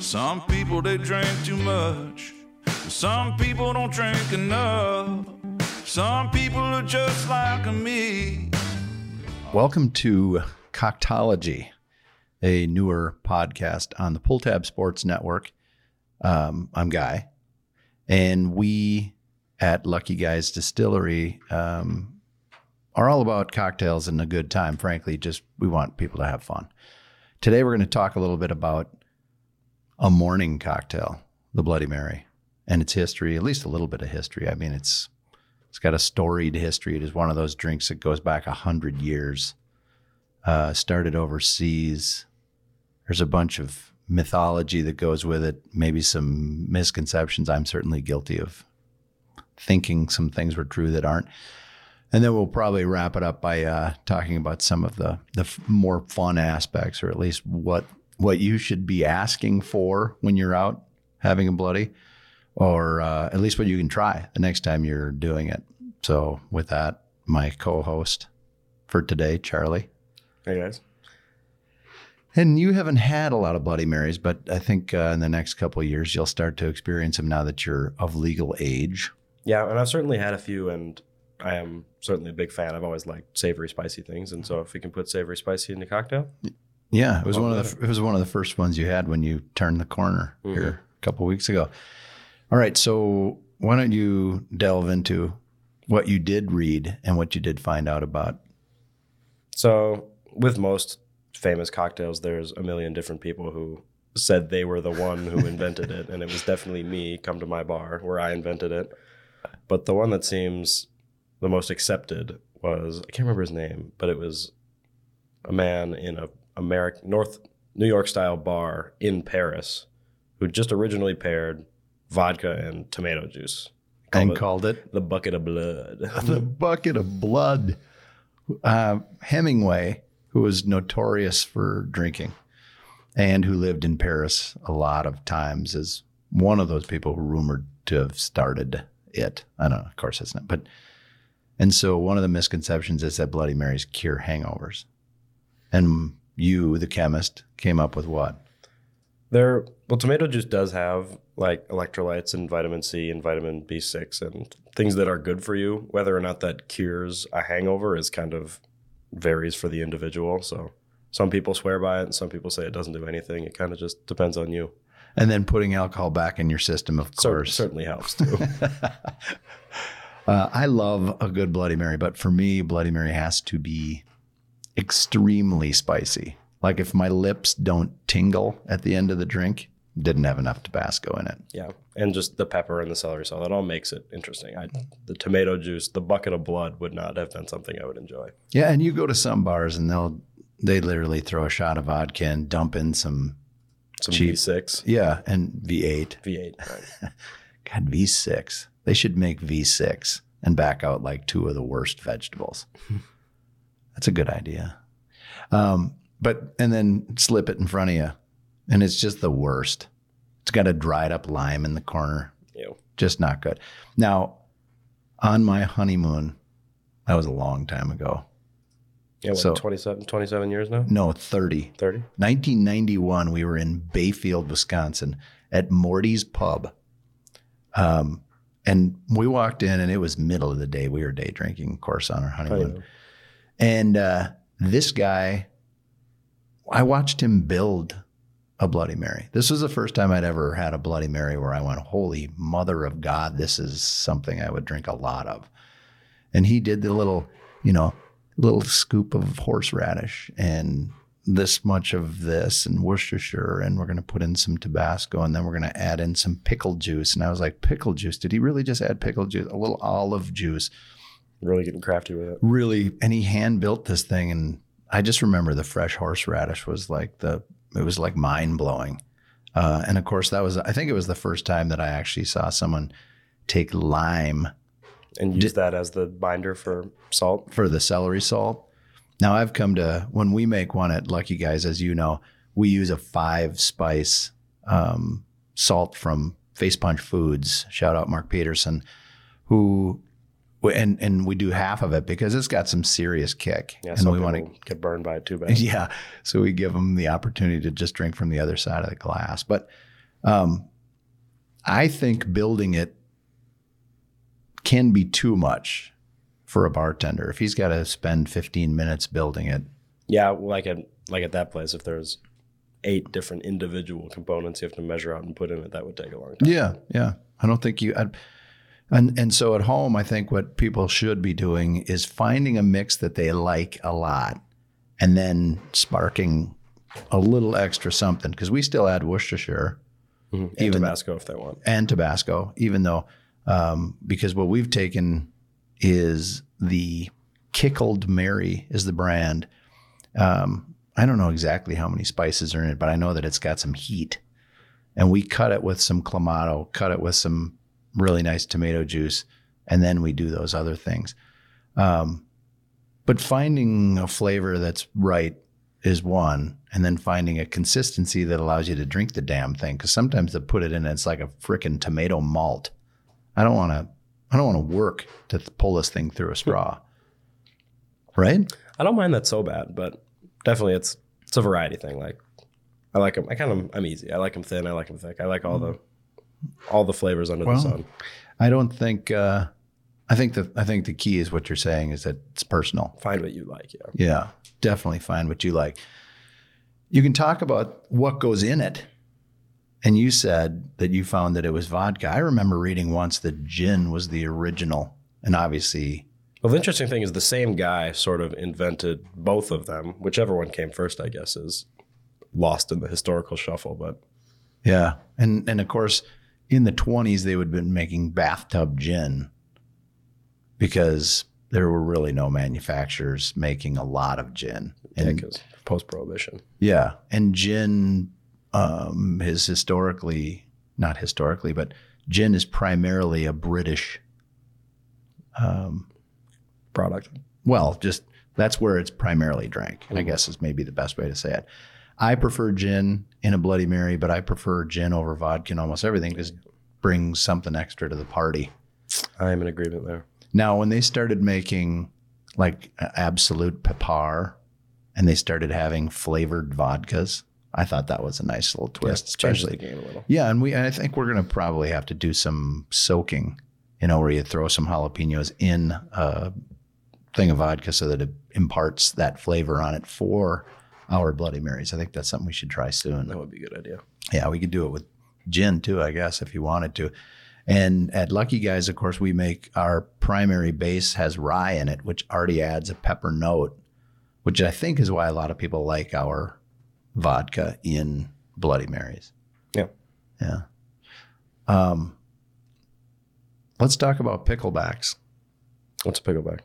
Some people they drink too much. Some people don't drink enough. Some people are just like me. Welcome to Coctology, a newer podcast on the Pull Tab Sports Network. Um, I'm Guy, and we at Lucky Guys Distillery um, are all about cocktails and a good time. Frankly, just we want people to have fun. Today, we're going to talk a little bit about a morning cocktail, the Bloody Mary, and its history. At least a little bit of history. I mean, it's it's got a storied history. It is one of those drinks that goes back a hundred years. Uh, started overseas. There's a bunch of mythology that goes with it. Maybe some misconceptions. I'm certainly guilty of thinking some things were true that aren't. And then we'll probably wrap it up by uh, talking about some of the the more fun aspects, or at least what what you should be asking for when you're out having a bloody, or uh, at least what you can try the next time you're doing it. So, with that, my co-host for today, Charlie, Hey guys. and you haven't had a lot of Bloody Marys, but I think uh, in the next couple of years you'll start to experience them now that you're of legal age. Yeah, and I've certainly had a few, and I am certainly a big fan. I've always liked savory, spicy things, and so if we can put savory, spicy in the cocktail, Yeah, it was Oh, one of the it was one of the first ones you had when you turned the corner Mhm. here a couple weeks ago. All right, so why don't you delve into what you did read and what you did find out about? so with most famous cocktails, there's a million different people who said they were the one who invented it, and it was definitely me. Come to my bar where I invented it, but the one that seems the most accepted was I can't remember his name, but it was a man in a American North New York style bar in Paris who just originally paired vodka and tomato juice. and Called it called it the bucket of blood. the bucket of blood. Uh, Hemingway, who was notorious for drinking and who lived in Paris a lot of times, is one of those people rumored to have started it. I don't know, of course, it's not, but and so one of the misconceptions is that Bloody Marys cure hangovers, and you, the chemist, came up with what? There, well, tomato juice does have like electrolytes and vitamin C and vitamin B6 and things that are good for you. Whether or not that cures a hangover is kind of varies for the individual. So some people swear by it and some people say it doesn't do anything. It kind of just depends on you. And then putting alcohol back in your system, of Cer- course. certainly helps too. Uh, I love a good Bloody Mary, but for me, Bloody Mary has to be extremely spicy. Like if my lips don't tingle at the end of the drink, didn't have enough Tabasco in it. yeah, and just the pepper and the celery salt that all makes it interesting. I, the tomato juice, the bucket of blood would not have been something I would enjoy. Yeah, and you go to some bars and they'll they literally throw a shot of vodka and dump in some Some Cheap. V6, yeah, and V8. V8. Right. God, V6. They should make V6 and back out like two of the worst vegetables. That's a good idea. Um, but and then slip it in front of you, and it's just the worst. It's got a dried up lime in the corner. Ew. Just not good. Now, on my honeymoon, that was a long time ago. Yeah, what, So- 27, 27 years now? No, 30. 30? 1991, we were in Bayfield, Wisconsin at Morty's Pub. Um, and we walked in, and it was middle of the day. We were day drinking, of course, on our honeymoon. And uh, this guy, I watched him build a Bloody Mary. This was the first time I'd ever had a Bloody Mary where I went, Holy Mother of God, this is something I would drink a lot of. And he did the little, you know, little scoop of horseradish and this much of this and Worcestershire, and we're going to put in some Tabasco, and then we're going to add in some pickle juice. And I was like, pickle juice? Did he really just add pickle juice? A little olive juice Really getting crafty with it. really and he hand built this thing and i just remember the fresh horseradish was like the it was like mind blowing uh, and of course that was i think it was the first time that i actually saw someone take lime And use that as the binder for salt. for the celery salt now i've come to when we make one at lucky guys as you know we use a five spice um, salt from face punch foods shout out mark peterson who and and we do half of it because it's got some serious kick, Yeah, and we want to get burned by it too bad. Yeah. So we give them the opportunity to just drink from the other side of the glass. But um, I think building it can be too much for a bartender. If he's got to spend 15 minutes building it, Yeah, like at like at that place, if there's eight different individual components you have to measure out and put in it, that would take a long time. yeah, yeah. I don't think you. I'd, and and so at home, I think what people should be doing is finding a mix that they like a lot, and then sparking a little extra something because we still add Worcestershire. And Even- Tabasco if they want. and Tabasco, even though um, because what we've taken is the Kickled Mary is the brand. Um, I don't know exactly how many spices are in it, but I know that it's got some heat. And we cut it with some clamato, cut it with some really nice tomato juice, and then we do those other things. Um, but finding a flavor that's right is one, and then finding a consistency that allows you to drink the damn thing. Because sometimes they put it in, it's like a freaking tomato malt. I don't want to. I don't want to work to th- pull this thing through a straw. Right? I don't mind that so bad, but definitely it's it's a variety thing. Like I like them. I kind of I'm easy. I like them thin. I like them thick. I like all the all the flavors under Well, the sun. I don't think. Uh, I think the I think the key is what you're saying is that it's personal. Find what you like. Yeah. Yeah, definitely find what you like. You can talk about what goes in it. And you said that you found that it was vodka. I remember reading once that gin was the original. And obviously, Well, the interesting thing is the same guy sort of invented both of them. Whichever one came first, I guess, is lost in the historical shuffle. But yeah. And and of course, in the 20s they would have been making bathtub gin because there were really no manufacturers making a lot of gin. And because post prohibition. Yeah, and gin um, is historically not historically, but gin is primarily a British. Um, Product. well, just that's where it's primarily drank. I guess is maybe the best way to say it. I prefer gin in a Bloody Mary, but I prefer gin over vodka and almost everything because it brings something extra to the party. I'm in agreement there. Now, when they started making like Absolut Peppar and they started having flavored vodkas, I thought that was a nice little twist, changes especially. the game a little. Yeah, and we and I think we're gonna probably have to do some soaking, you know, where you throw some jalapenos in a thing of vodka so that it imparts that flavor on it for our Bloody Marys. I think that's something we should try soon. That would be a good idea. Yeah, we could do it with gin too, I guess, if you wanted to. And at Lucky Guys, of course, we make our primary base has rye in it, which already adds a pepper note, which I think is why a lot of people like our vodka in Bloody Marys. Yeah. Yeah. Um, let's talk about picklebacks. What's a pickleback?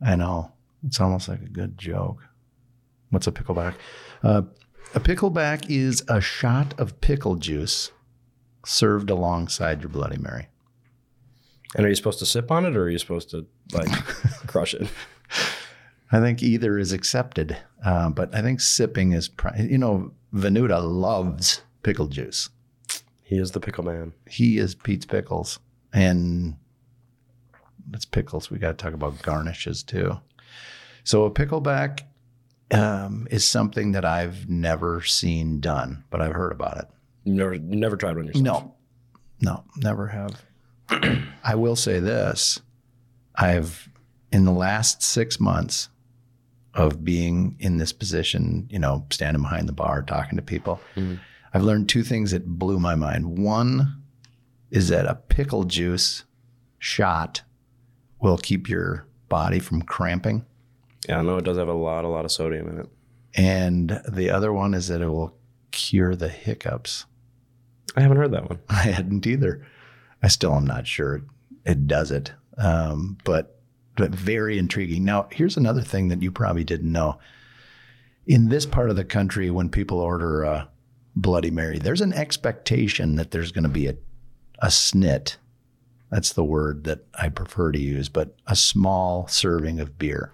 I know it's almost like a good joke. What's a pickleback? Uh, a pickleback is a shot of pickle juice served alongside your Bloody Mary. And are you supposed to sip on it or are you supposed to like crush it? I think either is accepted, uh, but I think sipping is, pri- you know, Venuta loves pickle juice. He is the pickle man. He is Pete's Pickles. And it's pickles. We got to talk about garnishes too. So a pickleback um, is something that I've never seen done, but I've heard about it. You never, never tried one yourself. No, no, never have. I will say this: I've in the last six months of being in this position, you know, standing behind the bar talking to people, Mhm. I've learned two things that blew my mind. One is that a pickle juice shot will keep your body from cramping. Yeah, I know it does have a lot, a lot of sodium in it. And the other one is that it will cure the hiccups. I haven't heard that one. I hadn't either. I still am not sure it does it, um, but but very intriguing. Now, here's another thing that you probably didn't know. In this part of the country, when people order a Bloody Mary, there's an expectation that there's going to be a a snit. That's the word that I prefer to use, but a small serving of beer.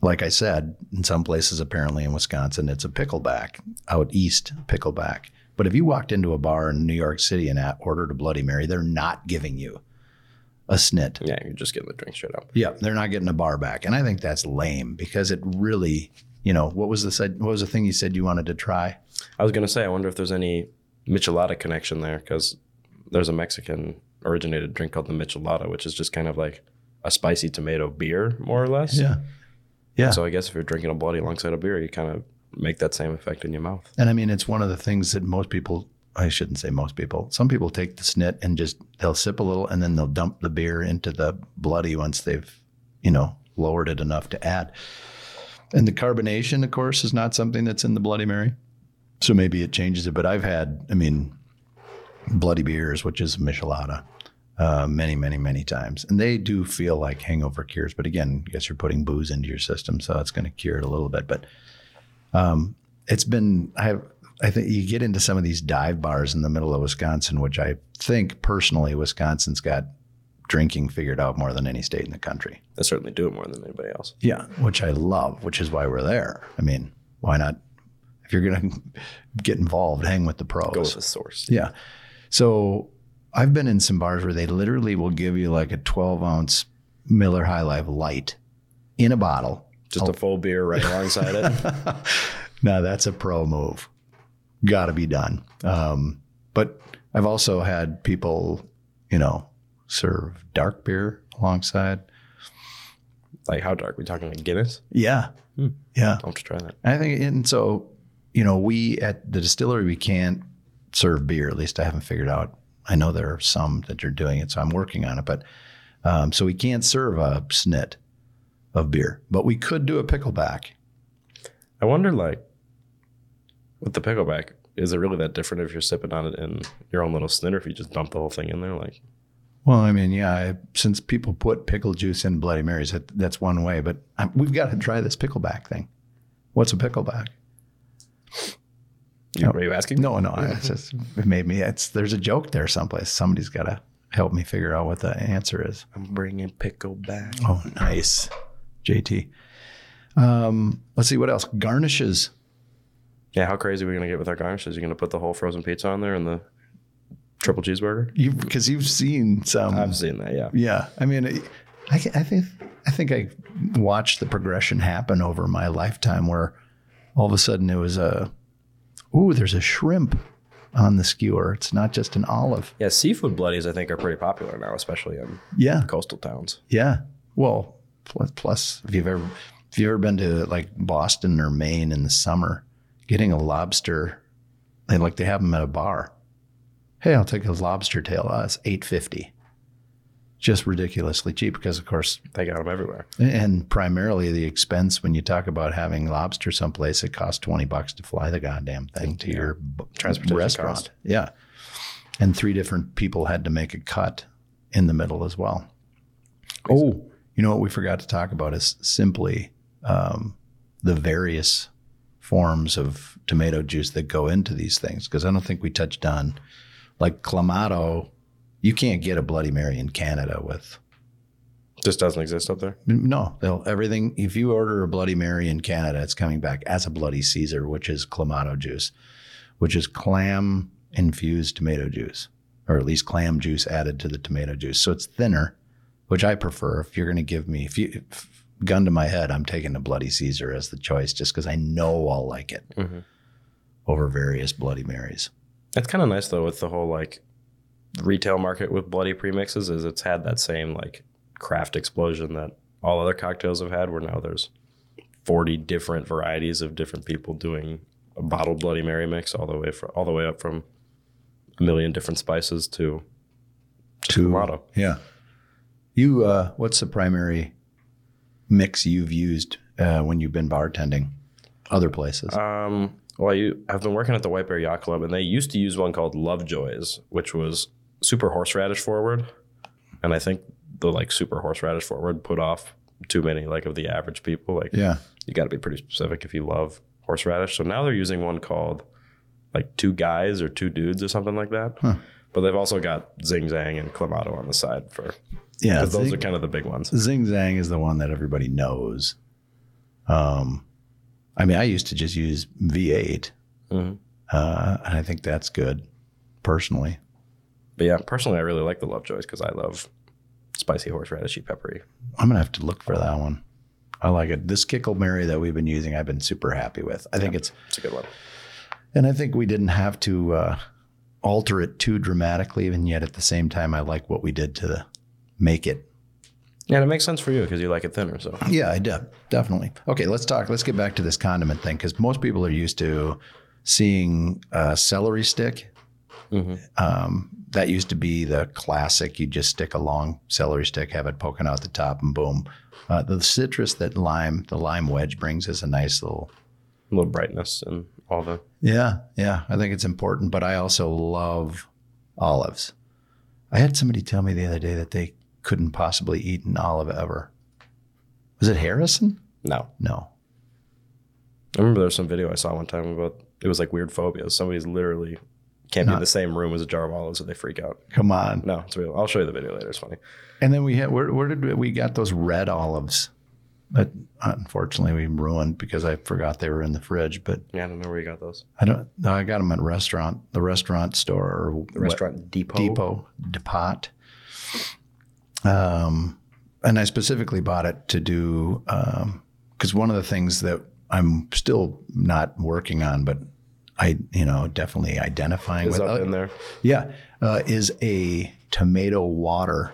Like I said, in some places, apparently in Wisconsin, it's a pickleback. Out east, pickleback. But if you walked into a bar in New York City and ordered a Bloody Mary, they're not giving you a snit. Yeah, you're just getting the drink straight up. Yeah, they're not getting a bar back, and I think that's lame because it really, you know, what was the? What was the thing you said you wanted to try? I was gonna say, I wonder if there's any Michelada connection there because there's a Mexican originated drink called the Michelada, which is just kind of like a spicy tomato beer, more or less. Yeah, yeah. So I guess if you're drinking a bloody alongside a beer, you kind of make that same effect in your mouth. And I mean, it's one of the things that most people, I shouldn't say most people, some people take the snit and just, they'll sip a little and then they'll dump the beer into the bloody once they've, you know, lowered it enough to add. And the carbonation, of course, is not something that's in the Bloody Mary. So maybe it changes it. But I've had, I mean, Bloody Beers, which is Michelada, uh, many, many, many times. And they do feel like hangover cures. But again, I guess you're putting booze into your system. So it's going to cure it a little bit. But um, it's been, I, I think you get into some of these dive bars in the middle of Wisconsin, which I think personally Wisconsin's got drinking figured out more than any state in the country. They certainly do it more than anybody else. Yeah, which I love, which is why we're there. I mean, why not? If you're going to get involved, hang with the pros. Go with the source. Yeah. So I've been in some bars where they literally will give you like a 12 ounce Miller High Life light in a bottle. Just a full beer right alongside it. Now that's a pro move. Got to be done. Um, but I've also had people, you know, serve dark beer alongside. Like how dark? Are We talking like Guinness? Yeah, yeah. I'll to try that. I think, and so you know, we at the distillery we can't serve beer. At least I haven't figured out. I know there are some that are doing it, so I'm working on it. But um, so we can't serve a snit of beer, but we could do a pickleback. I wonder, like, with the pickleback, is it really that different if you're sipping on it in your own little snit or if you just dump the whole thing in there? Like, Well, I mean, yeah, I, since people put pickle juice in Bloody Marys, that, that's one way. But i we've got to try this pickleback thing. What's a pickleback? You, are you asking? No, no, it's just it made me. It's there's a joke there someplace. Somebody's got to help me figure out what the answer is. I'm bringing pickleback. Oh, nice, JT. Um, let's see what else. Garnishes. Yeah, how crazy are we gonna get with our garnishes? You're gonna put the whole frozen pizza on there and the triple cheeseburger? You because you've seen some. I've seen that. Yeah. Yeah, I mean, I, I think I think I watched the progression happen over my lifetime, where all of a sudden it was a, ooh, there's a shrimp on the skewer. It's not just an olive. Yeah, seafood bloodies I think are pretty popular now, especially in Yeah, coastal towns. yeah. Well, plus, plus if you've ever if you've ever been to like Boston or Maine in the summer, getting a lobster, they like they have them at a bar. Hey, I'll take a lobster tail. Uh, it's eight fifty. Just ridiculously cheap because, of course, They got them everywhere. And primarily the expense when you talk about having lobster someplace, it costs 20 bucks to fly the goddamn thing to your Transportation restaurant. cost. Yeah. And three different people had to make a cut in the middle as well. Oh, you know what we forgot to talk about is simply um, the various forms of tomato juice that go into these things. Because I don't think we touched on, like Clamato, you can't get a Bloody Mary in Canada with Just doesn't exist up there. no, they'll everything. If you order a Bloody Mary in Canada, it's coming back as a Bloody Caesar, which is clamato juice, which is clam infused tomato juice, or at least clam juice added to the tomato juice. So it's thinner, which I prefer. If you're going to give me, if you if, gun to my head, I'm taking a Bloody Caesar as the choice, just because I know I'll like it Mhm. over various Bloody Marys. That's kind of nice though with the whole like retail market with bloody premixes is it's had that same like craft explosion that all other cocktails have had where now there's 40 different varieties of different people doing a bottled bloody mary mix all the way from all the way up from a million different spices to To yeah. You, uh, what's the primary mix you've used uh, when you've been bartending? Other places. Um, well, you, I've been working at the White Bear Yacht Club, and they used to use one called Lovejoys, which was super horseradish forward, and I think the like super horseradish forward put off too many like of the average people. Like, yeah. you got to be pretty specific if you love horseradish. So now they're using one called like two guys or two dudes or something like that. Huh. But they've also got Zing Zang and Clamato on the side for Yeah. because those are kind of the big ones. Zing Zang is the one that everybody knows. Um, I mean, I used to just use V8, Mhm. uh, and I think that's good personally. But yeah, personally, I really like the Lovejoys because I love spicy horseradishy peppery. I'm gonna have to look for that one. I like it. This Kickle Mary that we've been using, I've been super happy with. I think it's, It's a good one. and I think we didn't have to uh, alter it too dramatically, and yet at the same time, I like what we did to make it. Yeah, and it makes sense for you because you like it thinner. So Yeah, I do definitely. Okay, let's talk. Let's get back to this condiment thing because most people are used to seeing a celery stick. Um, that used to be the classic. You just stick a long celery stick, have it poking out the top, and boom. Uh, the citrus that lime, the lime wedge brings is a nice little. a little brightness and all the. Yeah, yeah. I think it's important, but I also love olives. I had somebody tell me the other day that they couldn't possibly eat an olive ever. Was it Harrison? No, No. I remember there was some video I saw one time about it was like weird phobias. Somebody's literally can't be in the same room as a jar of olives, so they freak out. Come on. No, it's real. I'll show you the video later. It's funny. And then we had where, where did we, we got those red olives? That unfortunately we ruined because I forgot they were in the fridge. But Yeah, I don't know where you got those. I don't. No, I got them at restaurant, the restaurant store or The restaurant Depot. Depot Depot. Um, and I specifically bought it to do because one of the things that I'm still not working on, but I you know definitely identifying is with up in there. yeah, uh, is a tomato water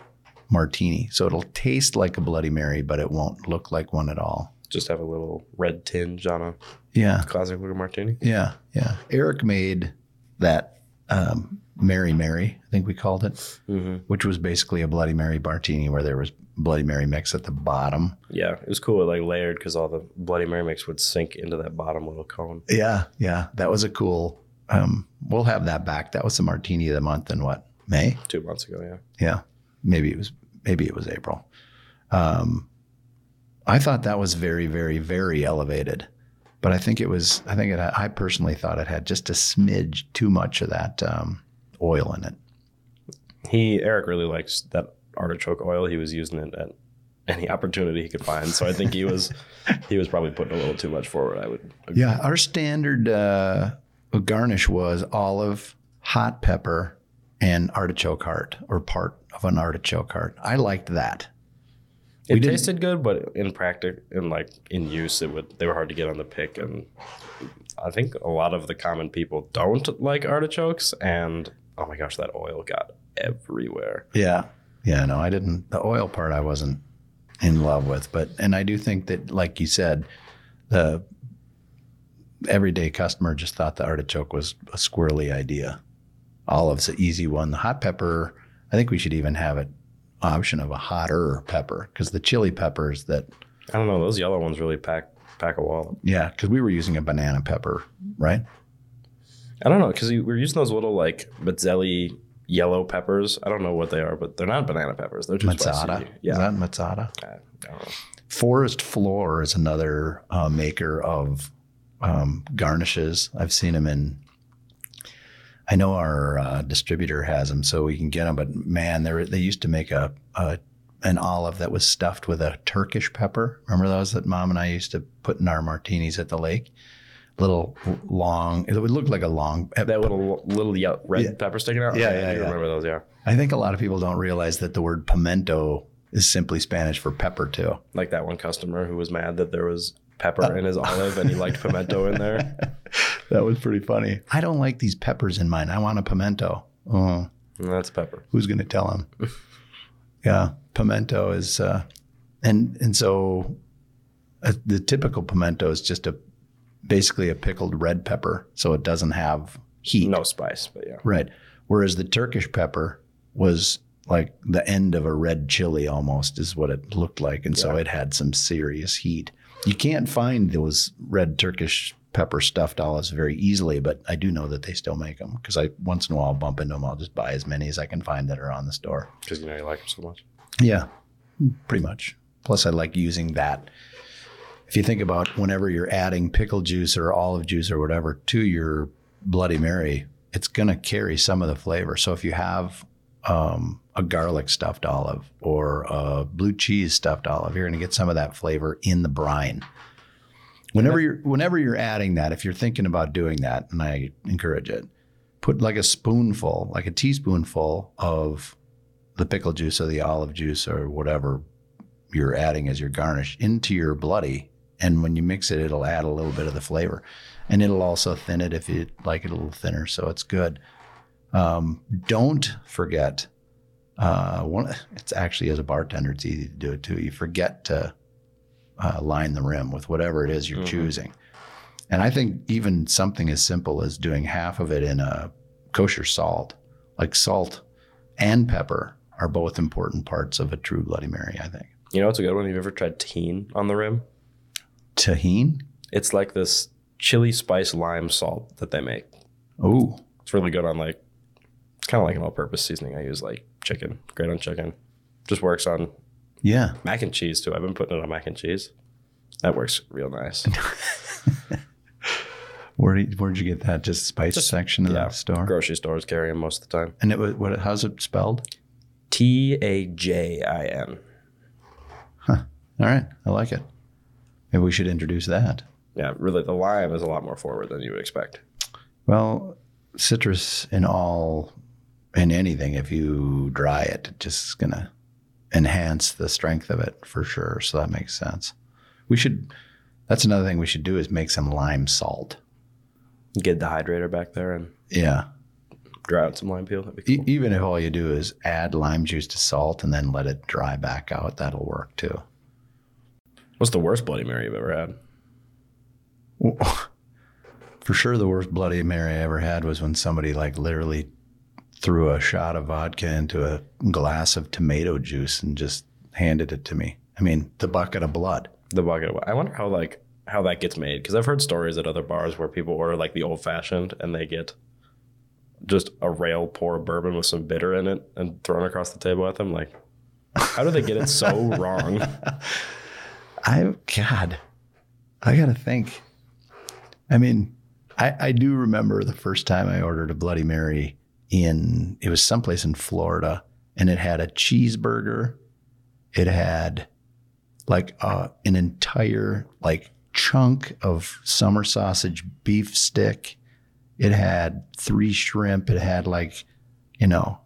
martini. So it'll taste like a Bloody Mary, but it won't look like one at all. Just have a little red tinge on a Yeah, classic looking martini. yeah, yeah. Eric made that um, Mary Mary, I think we called it, Mm-hmm. which was basically a Bloody Mary martini where there was Bloody Mary mix at the bottom. Yeah, it was cool. It like layered because all the Bloody Mary mix would sink into that bottom little cone. Yeah, yeah. That was a cool. Um, we'll have that back. That was the martini of the month in what May? Two months ago, yeah. Yeah, maybe it was maybe it was April. Um, I thought that was very, very, very elevated, but I think it was. I think it. I personally thought it had just a smidge too much of that um, oil in it. He Eric really likes that artichoke oil. He was using it at any opportunity he could find. So I think he was he was probably putting a little too much forward. I would agree. Yeah, our standard uh, garnish was olive, hot pepper, and artichoke heart, or part of an artichoke heart. I liked that. It didn't- tasted good, but in practice, in like in use, it would they were hard to get on the pick, and I think a lot of the common people don't like artichokes. And oh my gosh, that oil got everywhere. Yeah. Yeah, no, I didn't. The oil part I wasn't in love with, but and I do think that, like you said, the everyday customer just thought the artichoke was a squirrely idea. Olive's an easy one. The hot pepper, I think we should even have an option of a hotter pepper because the chili peppers that, I don't know; those yellow ones really pack pack a wallop. yeah, because we were using a banana pepper, right? I don't know because we were using those little like Mazzelli yellow peppers. I don't know what they are, but they're not banana peppers. They're just Mezzetta. spicy. Is that mezzetta? I don't know. Forest Floor is another uh, maker of um, garnishes. I've seen them in. I know our uh, distributor has them, so we can get them. But man, they they used to make a, a an olive that was stuffed with a Turkish pepper. Remember those that Mom and I used to put in our martinis at the lake? Little long. It would look like a long. That little little ye- red Yeah. pepper sticking out. Yeah, Okay, yeah, I yeah. remember those. Yeah, I think a lot of people don't realize that the word pimento is simply Spanish for pepper too. like that one customer who was mad that there was pepper in his olive and he liked pimento in there. That was pretty funny. I don't like these peppers in mine. I want a pimento. Oh, that's pepper. who's going to tell him? yeah, pimento is, uh, and and so uh, the typical pimento is just a basically a pickled red pepper, so it doesn't have heat. No spice, but yeah. Right. Whereas the Turkish pepper was like the end of a red chili almost is what it looked like. And so it had some serious heat. You can't find those red Turkish pepper stuffed olives very easily, but I do know that they still make them because I once in a while bump into them. I'll just buy as many as I can find that are on the store. Because you know you like them so much. Yeah, pretty much. Plus, I like using that. If you think about whenever you're adding pickle juice or olive juice or whatever to your Bloody Mary, it's going to carry some of the flavor. So if you have um, a garlic stuffed olive or a blue cheese stuffed olive, you're going to get some of that flavor in the brine. Whenever you're whenever you're adding that, if you're thinking about doing that, and I encourage it, put like a spoonful, like a teaspoonful of the pickle juice or the olive juice or whatever you're adding as your garnish into your bloody. And when you mix it, it'll add a little bit of the flavor. And it'll also thin it if you like it a little thinner. So it's good. Um, don't forget, uh, one, it's actually as a bartender, it's easy to do it too. You forget to uh, line the rim with whatever it is you're Mhm. choosing. And I think even something as simple as doing half of it in a kosher salt, like salt and pepper, are both important parts of a true Bloody Mary, I think. You know it's a good one? Have you ever tried tajin on the rim? Tajin? It's like this chili spice lime salt that they make. Oh, It's really good on like, it's kind of like an all-purpose seasoning. I use like chicken, great on chicken. Just works on yeah. mac and cheese too. I've been putting it on mac and cheese. That works real nice. Where did, where'd you get that? Just spice Just- section of yeah, the store? Grocery stores carry them most of the time. And it was, what, how's it spelled? T A J I N. Huh. All right, I like it. Maybe we should introduce that. Yeah, really, the lime is a lot more forward than you would expect. Well, citrus in all in anything, if you dry it, it's just gonna enhance the strength of it for sure. So that makes sense. We should. That's another thing we should do is make some lime salt. Get the hydrator back there and Yeah. dry out some lime peel. Be E- even if all you do is add lime juice to salt and then let it dry back out, that'll work too. What's the worst Bloody Mary you've ever had? For sure, the worst Bloody Mary I ever had was when somebody like literally threw a shot of vodka into a glass of tomato juice and just handed it to me. I mean, the bucket of blood. The bucket. of- I wonder how like how that gets made because I've heard stories at other bars where people order like the old fashioned and they get just a rail pour of bourbon with some bitter in it and thrown across the table at them. Like, how do they get it so wrong? I God, I gotta think. I mean, I, I do remember the first time I ordered a Bloody Mary in it was someplace in Florida, and it had a cheeseburger. It had like uh, an entire like chunk of summer sausage beef stick. It had three shrimp. It had like, you know,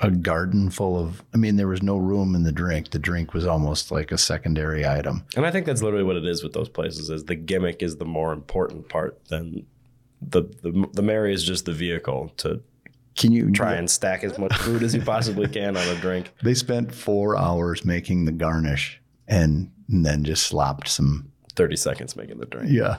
a garden full of. I mean, there was no room in the drink. The drink was almost like a secondary item. And I think that's literally what it is with those places. Is the gimmick is the more important part than the the the Mary is just the vehicle to Can you try and stack as much food as you possibly can on a drink. They spent four hours making the garnish and, and then just slopped some. Thirty seconds making the drink. Yeah.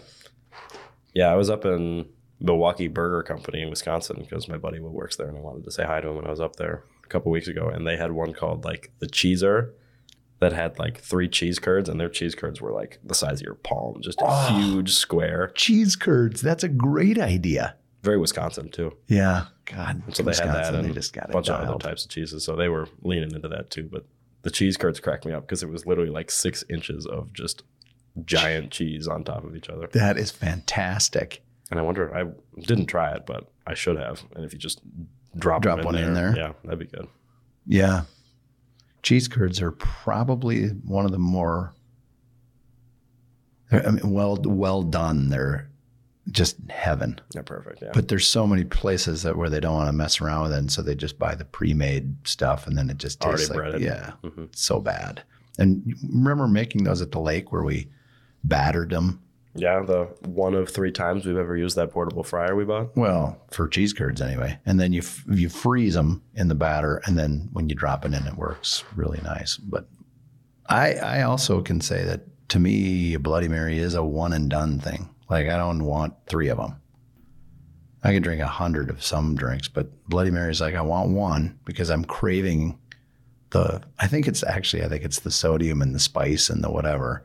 Yeah, I was up in Milwaukee Burger Company in Wisconsin because my buddy works there, and I wanted to say hi to him when I was up there a couple weeks ago. And they had one called like the Cheeser that had like three cheese curds, and their cheese curds were like the size of your palm, just a Oh. huge square. Cheese curds. That's a great idea. Very Wisconsin too. Yeah. God. So they had that and they just got a bunch of other types of cheeses. So they were leaning into that too. But the cheese curds cracked me up because it was literally like six inches of just giant cheese on top of each other. That is fantastic. And I wonder, I didn't try it, but I should have. And if you just drop, Drop one in there. yeah, that'd be good. Yeah. Cheese curds are probably one of the more I mean, well well done. They're just heaven. They're perfect. Yeah. But there's so many places that where they don't want to mess around with it, and so they just buy the pre-made stuff, and then it just tastes Already like breaded. yeah, Mhm. so bad. And remember making those at the lake where we battered them? Yeah, the one of three times we've ever used that portable fryer we bought. Well, for cheese curds anyway. And then you f- you freeze them in the batter, and then when you drop it in, it works really nice. But I I also can say that to me, a Bloody Mary is a one and done thing. Like I don't want three of them. I can drink a hundred of some drinks, but Bloody Mary is like I want one because I'm craving the. I think it's actually I think it's the sodium and the spice and the whatever,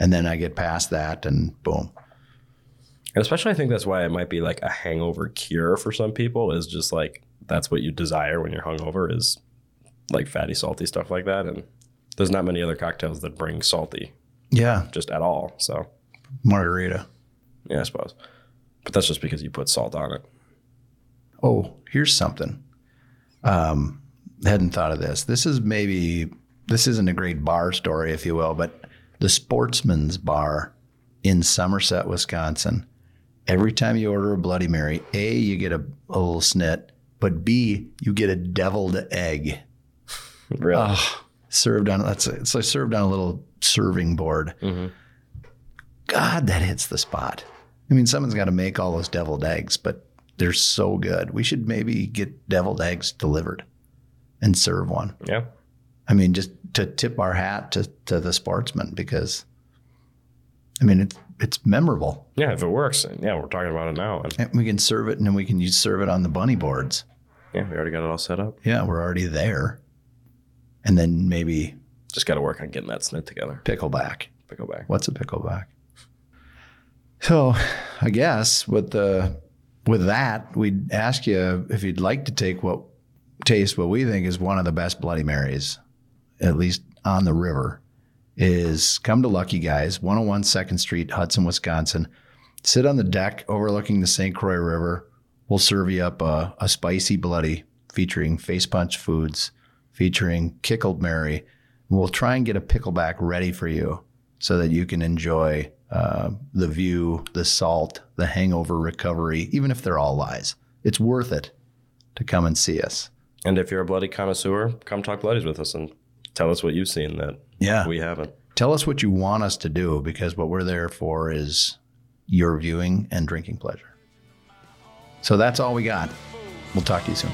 and then I get past that and boom. And especially, I think that's why it might be like a hangover cure for some people. Is just like that's what you desire when you're hungover is like fatty, salty stuff like that. And there's not many other cocktails that bring salty Yeah, just at all. So margarita. yeah, I suppose. But that's just because you put salt on it. Oh, here's something. Um, hadn't thought of this. This is maybe this isn't a great bar story, if you will, but the Sportsman's Bar in Somerset, Wisconsin. Every time you order a Bloody Mary, a you get a, a little snit, but b you get a deviled egg Really? Oh, served on that's it's like served on a little serving board. Mhm. God, that hits the spot. I mean, someone's got to make all those deviled eggs, but they're so good. We should maybe get deviled eggs delivered and serve one. Yeah. I mean, just to tip our hat to, to the sportsman because, I mean, it's it's memorable. Yeah, if it works, yeah, we're talking about it now. And we can serve it, and then we can use serve it on the bunny boards. yeah, we already got it all set up. Yeah, we're already there. And then maybe Just got to work on getting that snit together. pickleback. Pickleback. What's a pickleback? So, I guess with the with that, we'd ask you if you'd like to take what taste what we think is one of the best Bloody Marys, at least on the river, is come to Lucky Guys, 101 Second Street, Hudson, Wisconsin. Sit on the deck overlooking the St. Croix River. We'll serve you up a, a spicy bloody featuring Face Punch Foods, featuring Kickled Mary. We'll try and get a pickleback ready for you so that you can enjoy uh, the view, the salt, the hangover recovery, even if they're all lies. It's worth it to come and see us. And if you're a bloody connoisseur, come talk bloodies with us and tell us what you've seen that Yeah. we haven't. Tell us what you want us to do because what we're there for is your viewing and drinking pleasure. So that's all we got. We'll talk to you soon.